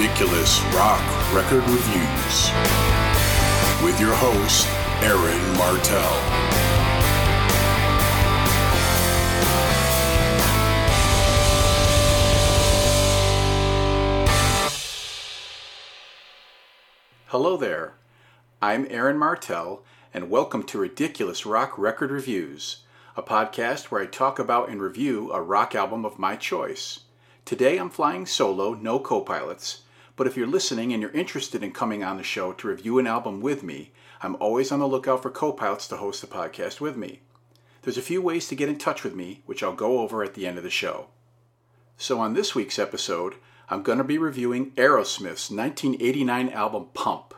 Ridiculous Rock Record Reviews with your host, Aaron Martell. Hello there. I'm Aaron Martell, and welcome to Ridiculous Rock Record Reviews, a podcast where I talk about and review a rock album of my choice. Today I'm flying solo, no co pilots, but if you're listening and you're interested in coming on the show to review an album with me, I'm always on the lookout for co pilots to host the podcast with me. There's a few ways to get in touch with me, which I'll go over at the end of the show. So, on this week's episode, I'm going to be reviewing Aerosmith's 1989 album Pump.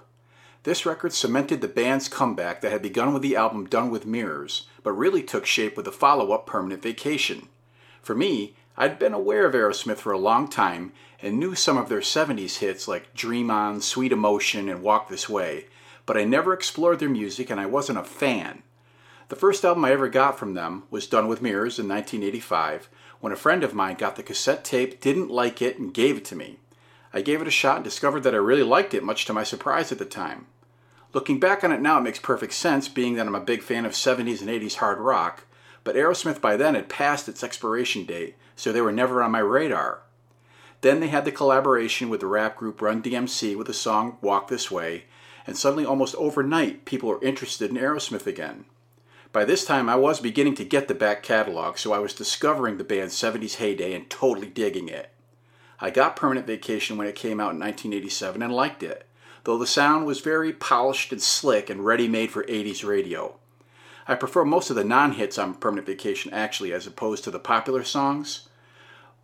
This record cemented the band's comeback that had begun with the album Done with Mirrors, but really took shape with the follow up Permanent Vacation. For me, I'd been aware of Aerosmith for a long time and knew some of their 70s hits like Dream On, Sweet Emotion, and Walk This Way, but I never explored their music and I wasn't a fan. The first album I ever got from them was Done with Mirrors in 1985 when a friend of mine got the cassette tape, didn't like it, and gave it to me. I gave it a shot and discovered that I really liked it, much to my surprise at the time. Looking back on it now, it makes perfect sense, being that I'm a big fan of 70s and 80s hard rock, but Aerosmith by then had passed its expiration date, so they were never on my radar. Then they had the collaboration with the rap group Run DMC with the song Walk This Way, and suddenly, almost overnight, people were interested in Aerosmith again. By this time, I was beginning to get the back catalog, so I was discovering the band's 70s heyday and totally digging it. I got Permanent Vacation when it came out in 1987 and liked it, though the sound was very polished and slick and ready made for 80s radio. I prefer most of the non hits on Permanent Vacation actually, as opposed to the popular songs.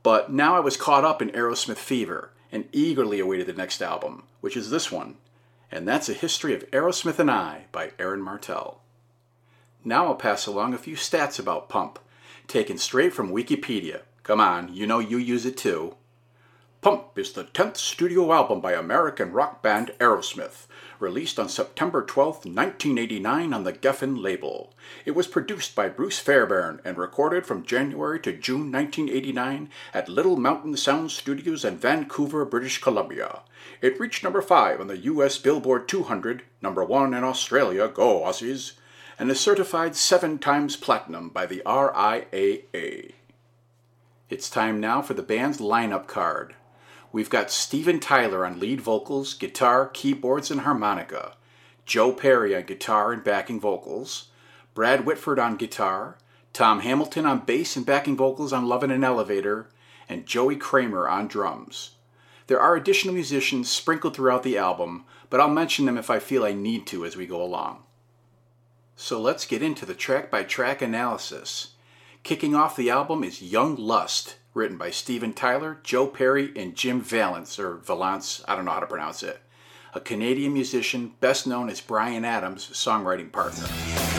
But now I was caught up in Aerosmith fever and eagerly awaited the next album, which is this one. And that's A History of Aerosmith and I by Aaron Martell. Now I'll pass along a few stats about Pump, taken straight from Wikipedia. Come on, you know you use it too. Pump is the 10th studio album by American rock band Aerosmith, released on September 12, 1989 on the Geffen label. It was produced by Bruce Fairbairn and recorded from January to June 1989 at Little Mountain Sound Studios in Vancouver, British Columbia. It reached number 5 on the US Billboard 200, number 1 in Australia, go Aussies, and is certified 7 times platinum by the RIAA. It's time now for the band's lineup card. We've got Steven Tyler on lead vocals, guitar, keyboards, and harmonica, Joe Perry on guitar and backing vocals, Brad Whitford on guitar, Tom Hamilton on bass and backing vocals on Love in an Elevator, and Joey Kramer on drums. There are additional musicians sprinkled throughout the album, but I'll mention them if I feel I need to as we go along. So let's get into the track by track analysis. Kicking off the album is Young Lust, written by Steven Tyler, Joe Perry, and Jim Vallance, or Vallance, I don't know how to pronounce it, a Canadian musician best known as Bryan Adams' songwriting partner.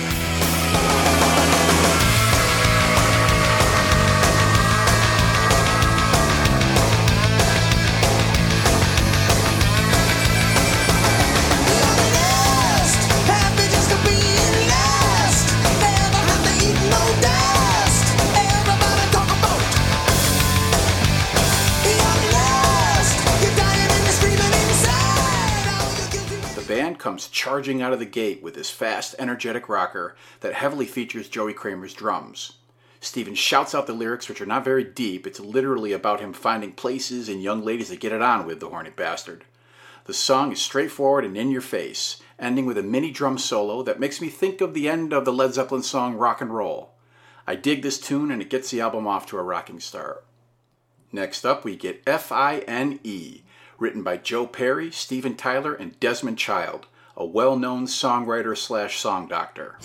Comes charging out of the gate with his fast, energetic rocker that heavily features Joey Kramer's drums. Steven shouts out the lyrics, which are not very deep. It's literally about him finding places and young ladies to get it on with, the horny bastard. The song is straightforward and in your face, ending with a mini drum solo that makes me think of the end of the Led Zeppelin song Rock and Roll. I dig this tune and it gets the album off to a rocking start. Next up, we get F I N E, written by Joe Perry, Steven Tyler, and Desmond Child, a well known songwriter slash song doctor.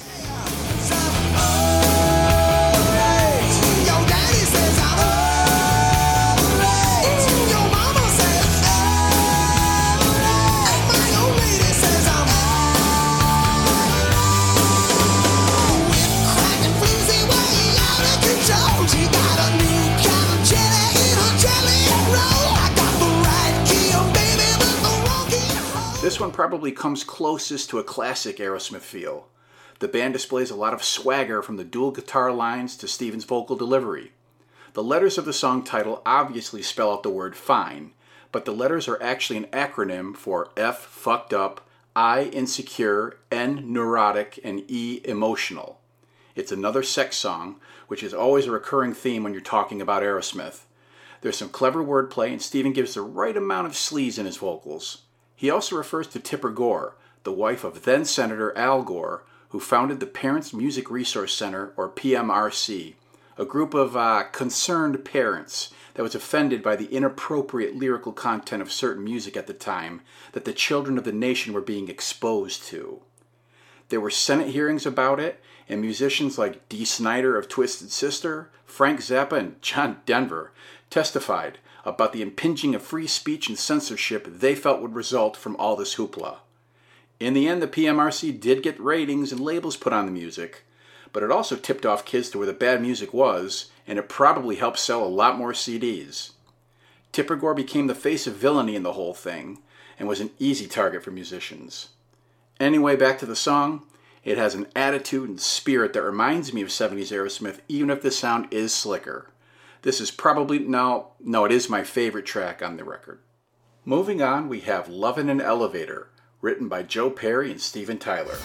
This one probably comes closest to a classic Aerosmith feel. The band displays a lot of swagger from the dual guitar lines to Steven's vocal delivery. The letters of the song title obviously spell out the word fine, but the letters are actually an acronym for F fucked up, I insecure, N neurotic, and E emotional. It's another sex song, which is always a recurring theme when you're talking about Aerosmith. There's some clever wordplay, and Steven gives the right amount of sleaze in his vocals. He also refers to Tipper Gore, the wife of then Senator Al Gore, who founded the Parents Music Resource Center, or PMRC, a group of uh, concerned parents that was offended by the inappropriate lyrical content of certain music at the time that the children of the nation were being exposed to. There were Senate hearings about it, and musicians like Dee Snider of Twisted Sister, Frank Zappa, and John Denver testified about the impinging of free speech and censorship they felt would result from all this hoopla. In the end, the PMRC did get ratings and labels put on the music, but it also tipped off kids to where the bad music was, and it probably helped sell a lot more CDs. Tipper Gore became the face of villainy in the whole thing, and was an easy target for musicians. Anyway, back to the song. It has an attitude and spirit that reminds me of 70s Aerosmith, even if the sound is slicker. This is probably, no, no, it is my favorite track on the record. Moving on, we have Love in an Elevator, written by Joe Perry and Steven Tyler.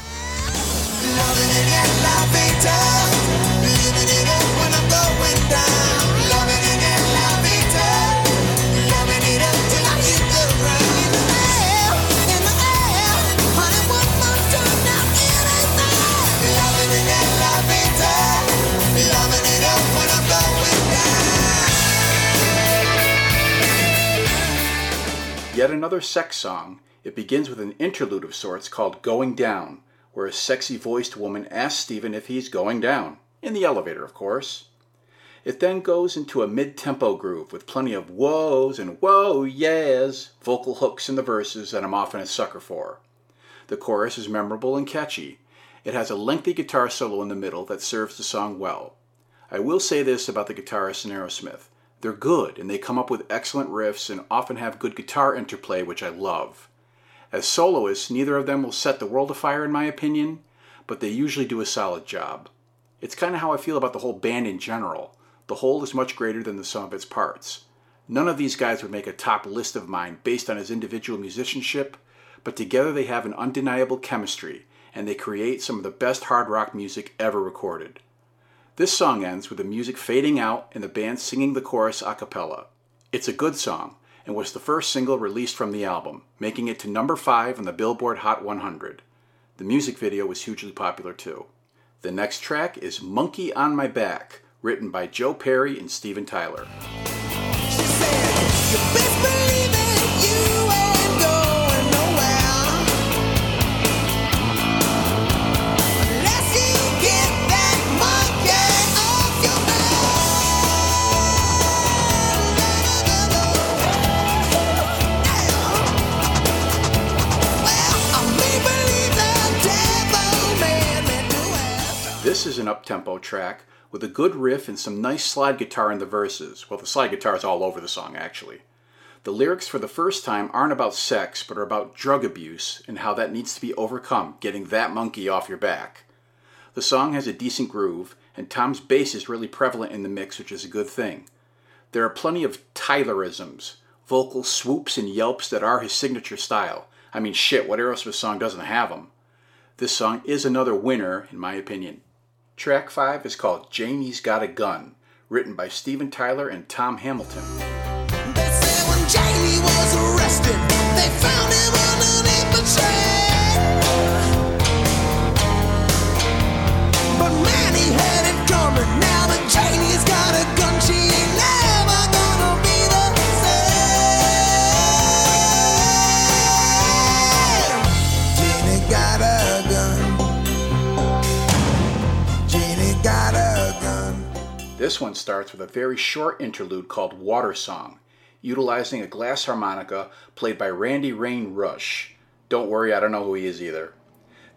Yet another sex song, it begins with an interlude of sorts called Going Down, where a sexy voiced woman asks Steven if he's going down. In the elevator, of course. It then goes into a mid tempo groove with plenty of whoas and whoa yes, vocal hooks in the verses that I'm often a sucker for. The chorus is memorable and catchy. It has a lengthy guitar solo in the middle that serves the song well. I will say this about the guitarist in Aerosmith they're good and they come up with excellent riffs and often have good guitar interplay, which I love. As soloists, neither of them will set the world afire, in my opinion, but they usually do a solid job. It's kind of how I feel about the whole band in general. The whole is much greater than the sum of its parts. None of these guys would make a top list of mine based on his individual musicianship, but together they have an undeniable chemistry, and they create some of the best hard rock music ever recorded. This song ends with the music fading out and the band singing the chorus a cappella. It's a good song and was the first single released from the album, making it to number 5 on the Billboard Hot 100. The music video was hugely popular too. The next track is Monkey on My Back, written by Joe Perry and Steven Tyler. Up-tempo track with a good riff and some nice slide guitar in the verses. Well, the slide guitar is all over the song, actually. The lyrics for the first time aren't about sex, but are about drug abuse and how that needs to be overcome, getting that monkey off your back. The song has a decent groove, and Tom's bass is really prevalent in the mix, which is a good thing. There are plenty of Tylerisms, vocal swoops and yelps that are his signature style. I mean, shit, what Aerosmith song doesn't have them? This song is another winner, in my opinion. Track 5 is called Janie's Got a Gun, written by Steven Tyler and Tom Hamilton. But man, he had it coming. Now that Janie's got a gun, she This one starts with a very short interlude called Water Song, utilizing a glass harmonica played by Randy Raine-Reusch. Don't worry, I don't know who he is either.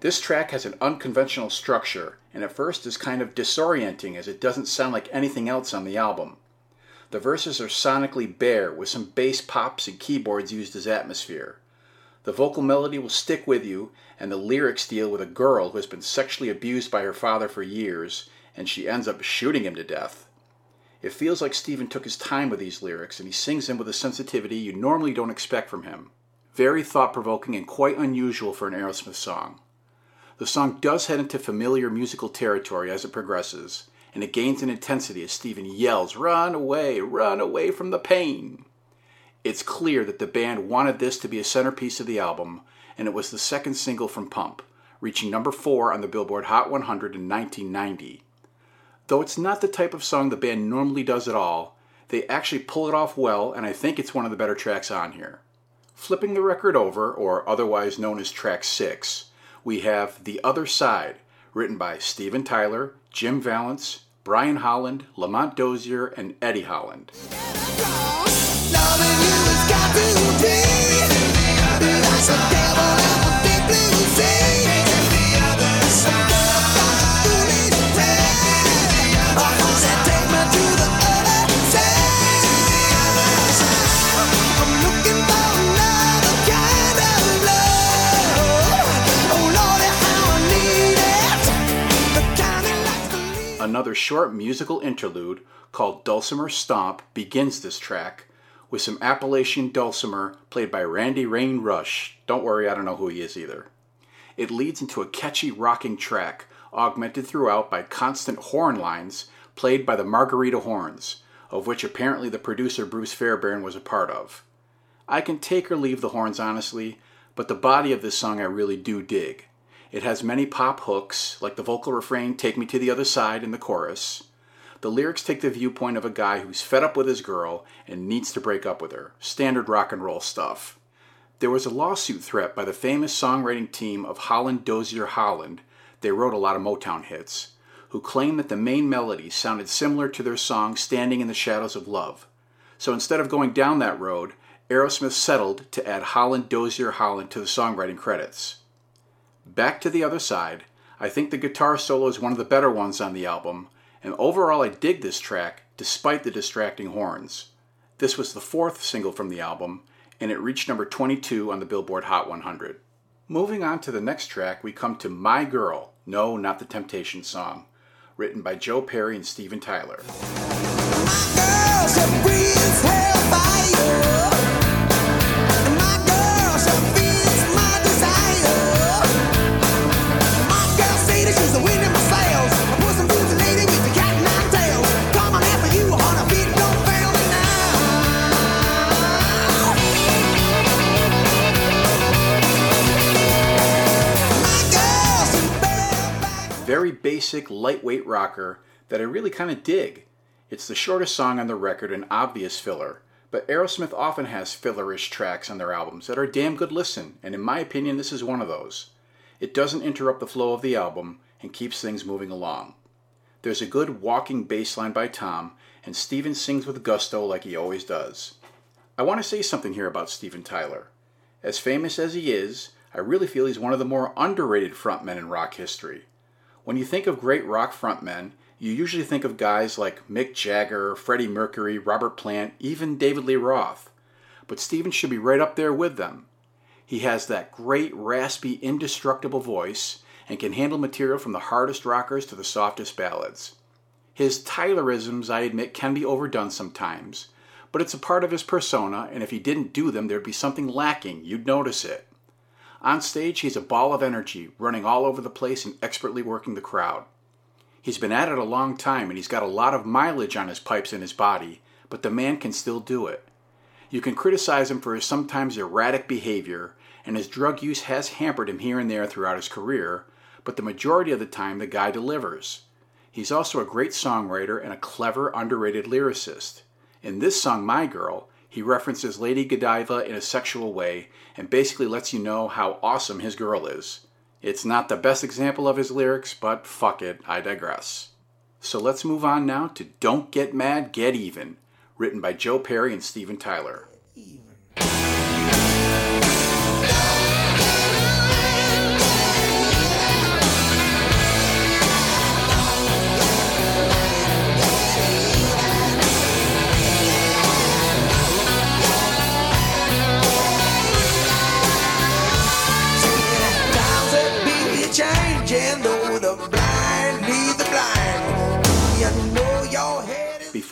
This track has an unconventional structure, and at first is kind of disorienting as it doesn't sound like anything else on the album. The verses are sonically bare, with some bass pops and keyboards used as atmosphere. The vocal melody will stick with you, and the lyrics deal with a girl who has been sexually abused by her father for years and she ends up shooting him to death. It feels like Steven took his time with these lyrics and he sings them with a sensitivity you normally don't expect from him. Very thought provoking and quite unusual for an Aerosmith song. The song does head into familiar musical territory as it progresses, and it gains in intensity as Steven yells, Run away, run away from the pain. It's clear that the band wanted this to be a centerpiece of the album, and it was the second single from Pump, reaching number 4 on the Billboard Hot 100 in 1990. Though it's not the type of song the band normally does at all, they actually pull it off well, and I think it's one of the better tracks on here. Flipping the record over, or otherwise known as track 6, we have The Other Side, written by Steven Tyler, Jim Vallance, Brian Holland, Lamont Dozier, and Eddie Holland. Another short musical interlude called Dulcimer Stomp begins this track with some Appalachian dulcimer played by Randy Raine-Reusch. Don't worry, I don't know who he is either. It leads into a catchy rocking track, augmented throughout by constant horn lines played by the Margarita Horns, of which apparently the producer Bruce Fairbairn was a part of. I can take or leave the horns honestly, but the body of this song I really do dig. It has many pop hooks, like the vocal refrain Take Me to the Other Side in the chorus. The lyrics take the viewpoint of a guy who's fed up with his girl and needs to break up with her. Standard rock and roll stuff. There was a lawsuit threat by the famous songwriting team of Holland Dozier Holland, they wrote a lot of Motown hits, who claimed that the main melody sounded similar to their song Standing in the Shadows of Love. So instead of going down that road, Aerosmith settled to add Holland Dozier Holland to the songwriting credits. Back to the other side, I think the guitar solo is one of the better ones on the album, and overall I dig this track despite the distracting horns. This was the fourth single from the album, and it reached number 22 on the Billboard Hot 100. Moving on to the next track, we come to My Girl, no, not the Temptation song, written by Joe Perry and Steven Tyler. Basic, lightweight rocker that I really kind of dig. It's the shortest song on the record and obvious filler, but Aerosmith often has fillerish tracks on their albums that are damn good listen, and in my opinion, this is one of those. It doesn't interrupt the flow of the album and keeps things moving along. There's a good walking bass line by Tom, and Steven sings with gusto like he always does. I want to say something here about Steven Tyler. As famous as he is, I really feel he's one of the more underrated frontmen in rock history. When you think of great rock frontmen, you usually think of guys like Mick Jagger, Freddie Mercury, Robert Plant, even David Lee Roth. But Steven should be right up there with them. He has that great, raspy, indestructible voice and can handle material from the hardest rockers to the softest ballads. His Tylerisms, I admit, can be overdone sometimes, but it's a part of his persona, and if he didn't do them, there'd be something lacking. You'd notice it. On stage, he's a ball of energy, running all over the place and expertly working the crowd. He's been at it a long time and he's got a lot of mileage on his pipes and his body, but the man can still do it. You can criticize him for his sometimes erratic behavior, and his drug use has hampered him here and there throughout his career, but the majority of the time the guy delivers. He's also a great songwriter and a clever, underrated lyricist. In this song, My Girl, he references Lady Godiva in a sexual way and basically lets you know how awesome his girl is. It's not the best example of his lyrics, but fuck it, I digress. So let's move on now to Don't Get Mad, Get Even, written by Joe Perry and Steven Tyler.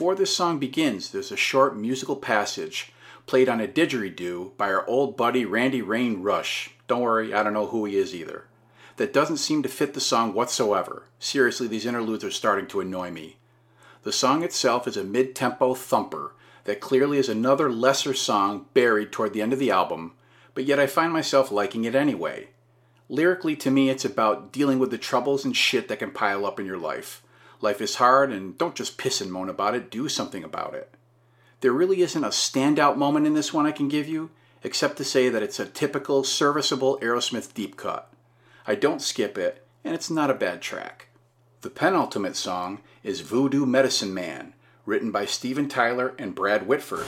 Before this song begins, there's a short musical passage played on a didgeridoo by our old buddy Randy Raine-Reusch. Don't worry, I don't know who he is either. That doesn't seem to fit the song whatsoever. Seriously, these interludes are starting to annoy me. The song itself is a mid tempo thumper that clearly is another lesser song buried toward the end of the album, but yet I find myself liking it anyway. Lyrically, to me, it's about dealing with the troubles and shit that can pile up in your life. Life is hard, and don't just piss and moan about it, do something about it. There really isn't a standout moment in this one I can give you, except to say that it's a typical, serviceable Aerosmith deep cut. I don't skip it, and it's not a bad track. The penultimate song is Voodoo Medicine Man, written by Steven Tyler and Brad Whitford.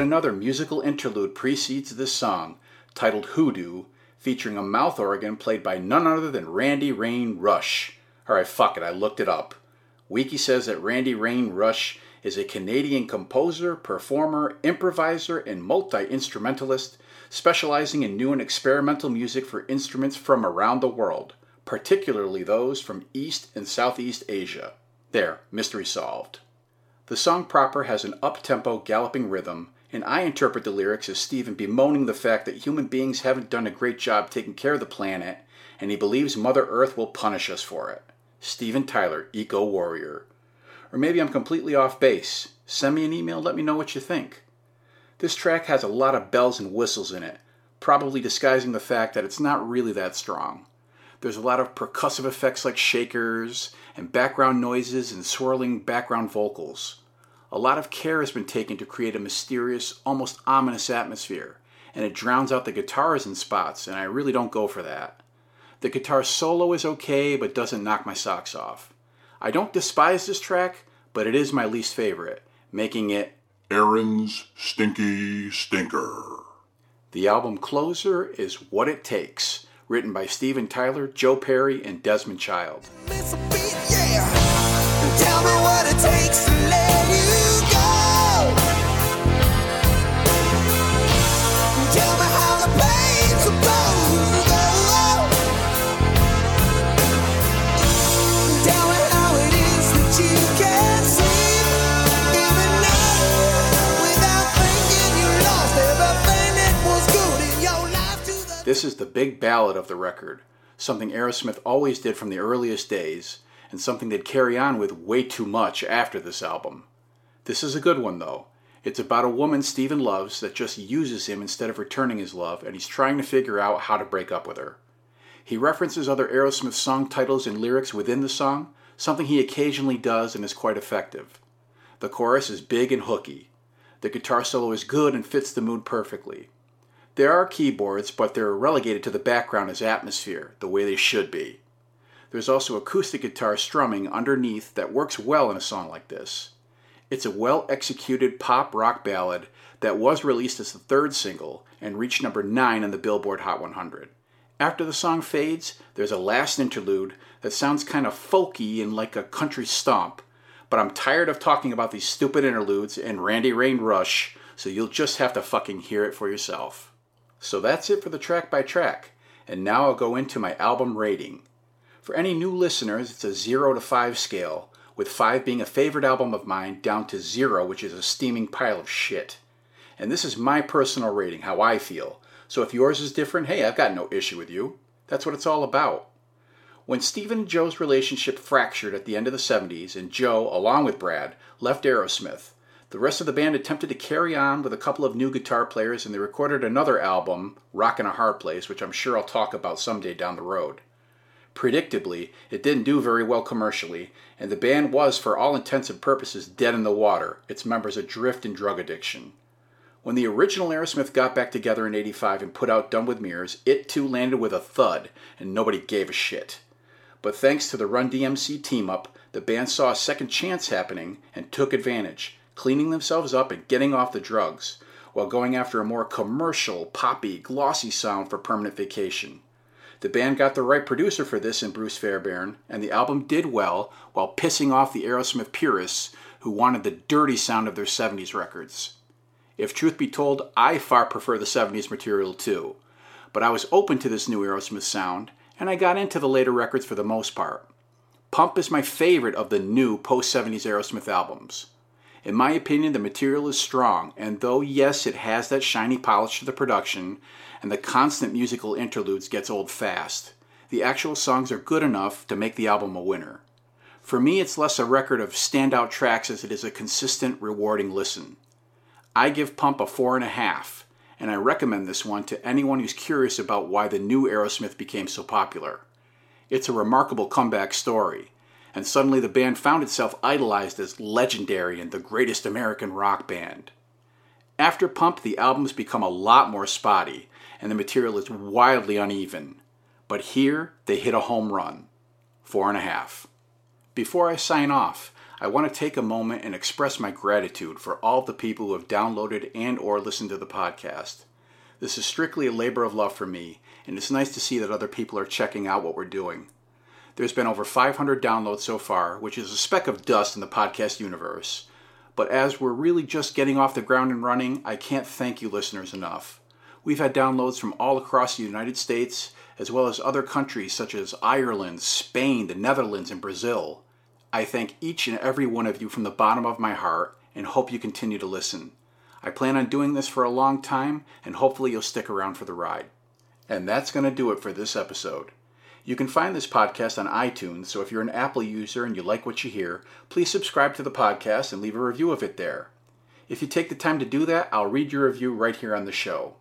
Yet another musical interlude precedes this song, titled Hoodoo, featuring a mouth organ played by none other than Randy Raine-Reusch. Alright, fuck it, I looked it up. Wiki says that Randy Raine-Reusch is a Canadian composer, performer, improviser, and multi instrumentalist specializing in new and experimental music for instruments from around the world, particularly those from East and Southeast Asia. There, mystery solved. The song proper has an up tempo galloping rhythm and I interpret the lyrics as Steven bemoaning the fact that human beings haven't done a great job taking care of the planet, and he believes Mother Earth will punish us for it. Steven Tyler, Eco Warrior. Or maybe I'm completely off base. Send me an email, let me know what you think. This track has a lot of bells and whistles in it, probably disguising the fact that it's not really that strong. There's a lot of percussive effects like shakers, and background noises and swirling background vocals. A lot of care has been taken to create a mysterious, almost ominous atmosphere, and it drowns out the guitars in spots, and I really don't go for that. The guitar solo is okay, but doesn't knock my socks off. I don't despise this track, but it is my least favorite, making it Aaron's Stinky Stinker. The album closer is What It Takes, written by Steven Tyler, Joe Perry, and Desmond Child. This is the big ballad of the record, something Aerosmith always did from the earliest days, and something they'd carry on with way too much after this album. This is a good one, though. It's about a woman Steven loves that just uses him instead of returning his love, and he's trying to figure out how to break up with her. He references other Aerosmith song titles and lyrics within the song, something he occasionally does and is quite effective. The chorus is big and hooky. The guitar solo is good and fits the mood perfectly. There are keyboards, but they're relegated to the background as atmosphere, the way they should be. There's also acoustic guitar strumming underneath that works well in a song like this. It's a well executed pop rock ballad that was released as the third single and reached number 9 on the Billboard Hot 100. After the song fades, there's a last interlude that sounds kind of folky and like a country stomp, but I'm tired of talking about these stupid interludes and Randy Raine-Reusch, so you'll just have to fucking hear it for yourself. So that's it for the track by track, and now I'll go into my album rating. For any new listeners, it's a 0 to 5 scale, with 5 being a favorite album of mine down to 0, which is a steaming pile of shit. And this is my personal rating, how I feel. So if yours is different, hey, I've got no issue with you. That's what it's all about. When Steven and Joe's relationship fractured at the end of the 70s, and Joe, along with Brad, left Aerosmith, the rest of the band attempted to carry on with a couple of new guitar players and they recorded another album, Rock in a Hard Place, which I'm sure I'll talk about someday down the road. Predictably, it didn't do very well commercially, and the band was, for all intents and purposes, dead in the water, its members adrift in drug addiction. When the original Aerosmith got back together in 85 and put out Done with Mirrors, it too landed with a thud, and nobody gave a shit. But thanks to the Run DMC team up, the band saw a second chance happening and took advantage cleaning themselves up and getting off the drugs. while going after a more commercial, poppy, glossy sound for Permanent Vacation. The band got the right producer for this in Bruce Fairbairn, and the album did well while pissing off the Aerosmith purists who wanted the dirty sound of their 70s records. If truth be told, I far prefer the 70s material too, but I was open to this new Aerosmith sound, and I got into the later records for the most part. Pump is my favorite of the new post 70s Aerosmith albums. In my opinion, the material is strong, and though, yes, it has that shiny polish to the production, and the constant musical interludes gets old fast, the actual songs are good enough to make the album a winner. For me, it's less a record of standout tracks as it is a consistent, rewarding listen. I give Pump a four and a half, and I recommend this one to anyone who's curious about why the new Aerosmith became so popular. It's a remarkable comeback story, and suddenly the band found itself idolized as legendary and the greatest American rock band. After Pump, the albums become a lot more spotty, and the material is wildly uneven. But here, they hit a home run. Four and a half. Before I sign off, I want to take a moment and express my gratitude for all the people who have downloaded and or listened to the podcast. This is strictly a labor of love for me, and it's nice to see that other people are checking out what we're doing. There's been over 500 downloads so far, which is a speck of dust in the podcast universe. But as we're really just getting off the ground and running, I can't thank you listeners enough. We've had downloads from all across the United States, as well as other countries such as Ireland, Spain, the Netherlands, and Brazil. I thank each and every one of you from the bottom of my heart and hope you continue to listen. I plan on doing this for a long time and hopefully you'll stick around for the ride. And that's going to do it for this episode. You can find this podcast on iTunes, so if you're an Apple user and you like what you hear, please subscribe to the podcast and leave a review of it there. If you take the time to do that, I'll read your review right here on the show.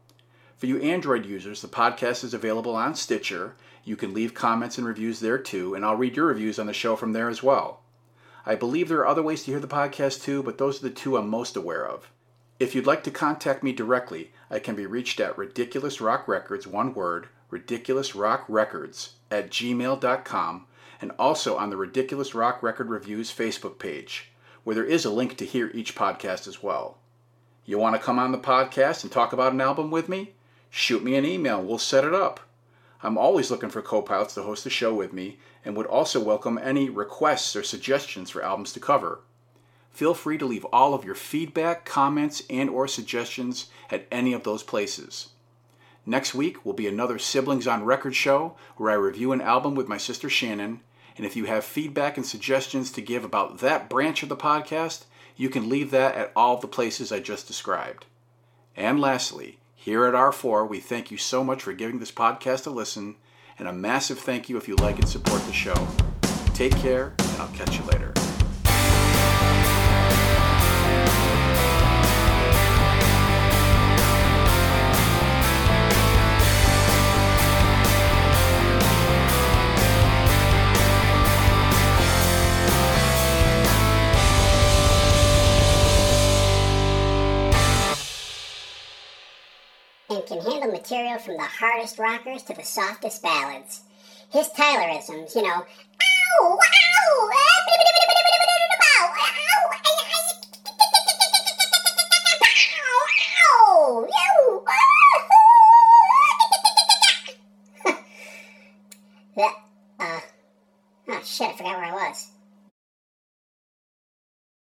For you Android users, the podcast is available on Stitcher you can leave comments and reviews there too, and I'll read your reviews on the show from there as well. I believe there are other ways to hear the podcast too, but those are the two I'm most aware of. If you'd like to contact me directly, I can be reached at Ridiculous Rock Records, one word, Ridiculous Rock Records, at gmail.com, and also on the Ridiculous Rock Record Reviews Facebook page, where there is a link to hear each podcast as well. You want to come on the podcast and talk about an album with me? Shoot me an email, we'll set it up. I'm always looking for co pilots to host the show with me and would also welcome any requests or suggestions for albums to cover. Feel free to leave all of your feedback, comments, and or suggestions at any of those places. Next week will be another Siblings on Record show where I review an album with my sister Shannon, and if you have feedback and suggestions to give about that branch of the podcast, you can leave that at all the places I just described. And lastly, here at R4, we thank you so much for giving this podcast a listen, and a massive thank you if you like and support the show. Take care, and I'll catch you later. material from the hardest rockers to the softest ballads. His Tylerisms, you know, ow, ow, oh shit, I forgot where I was.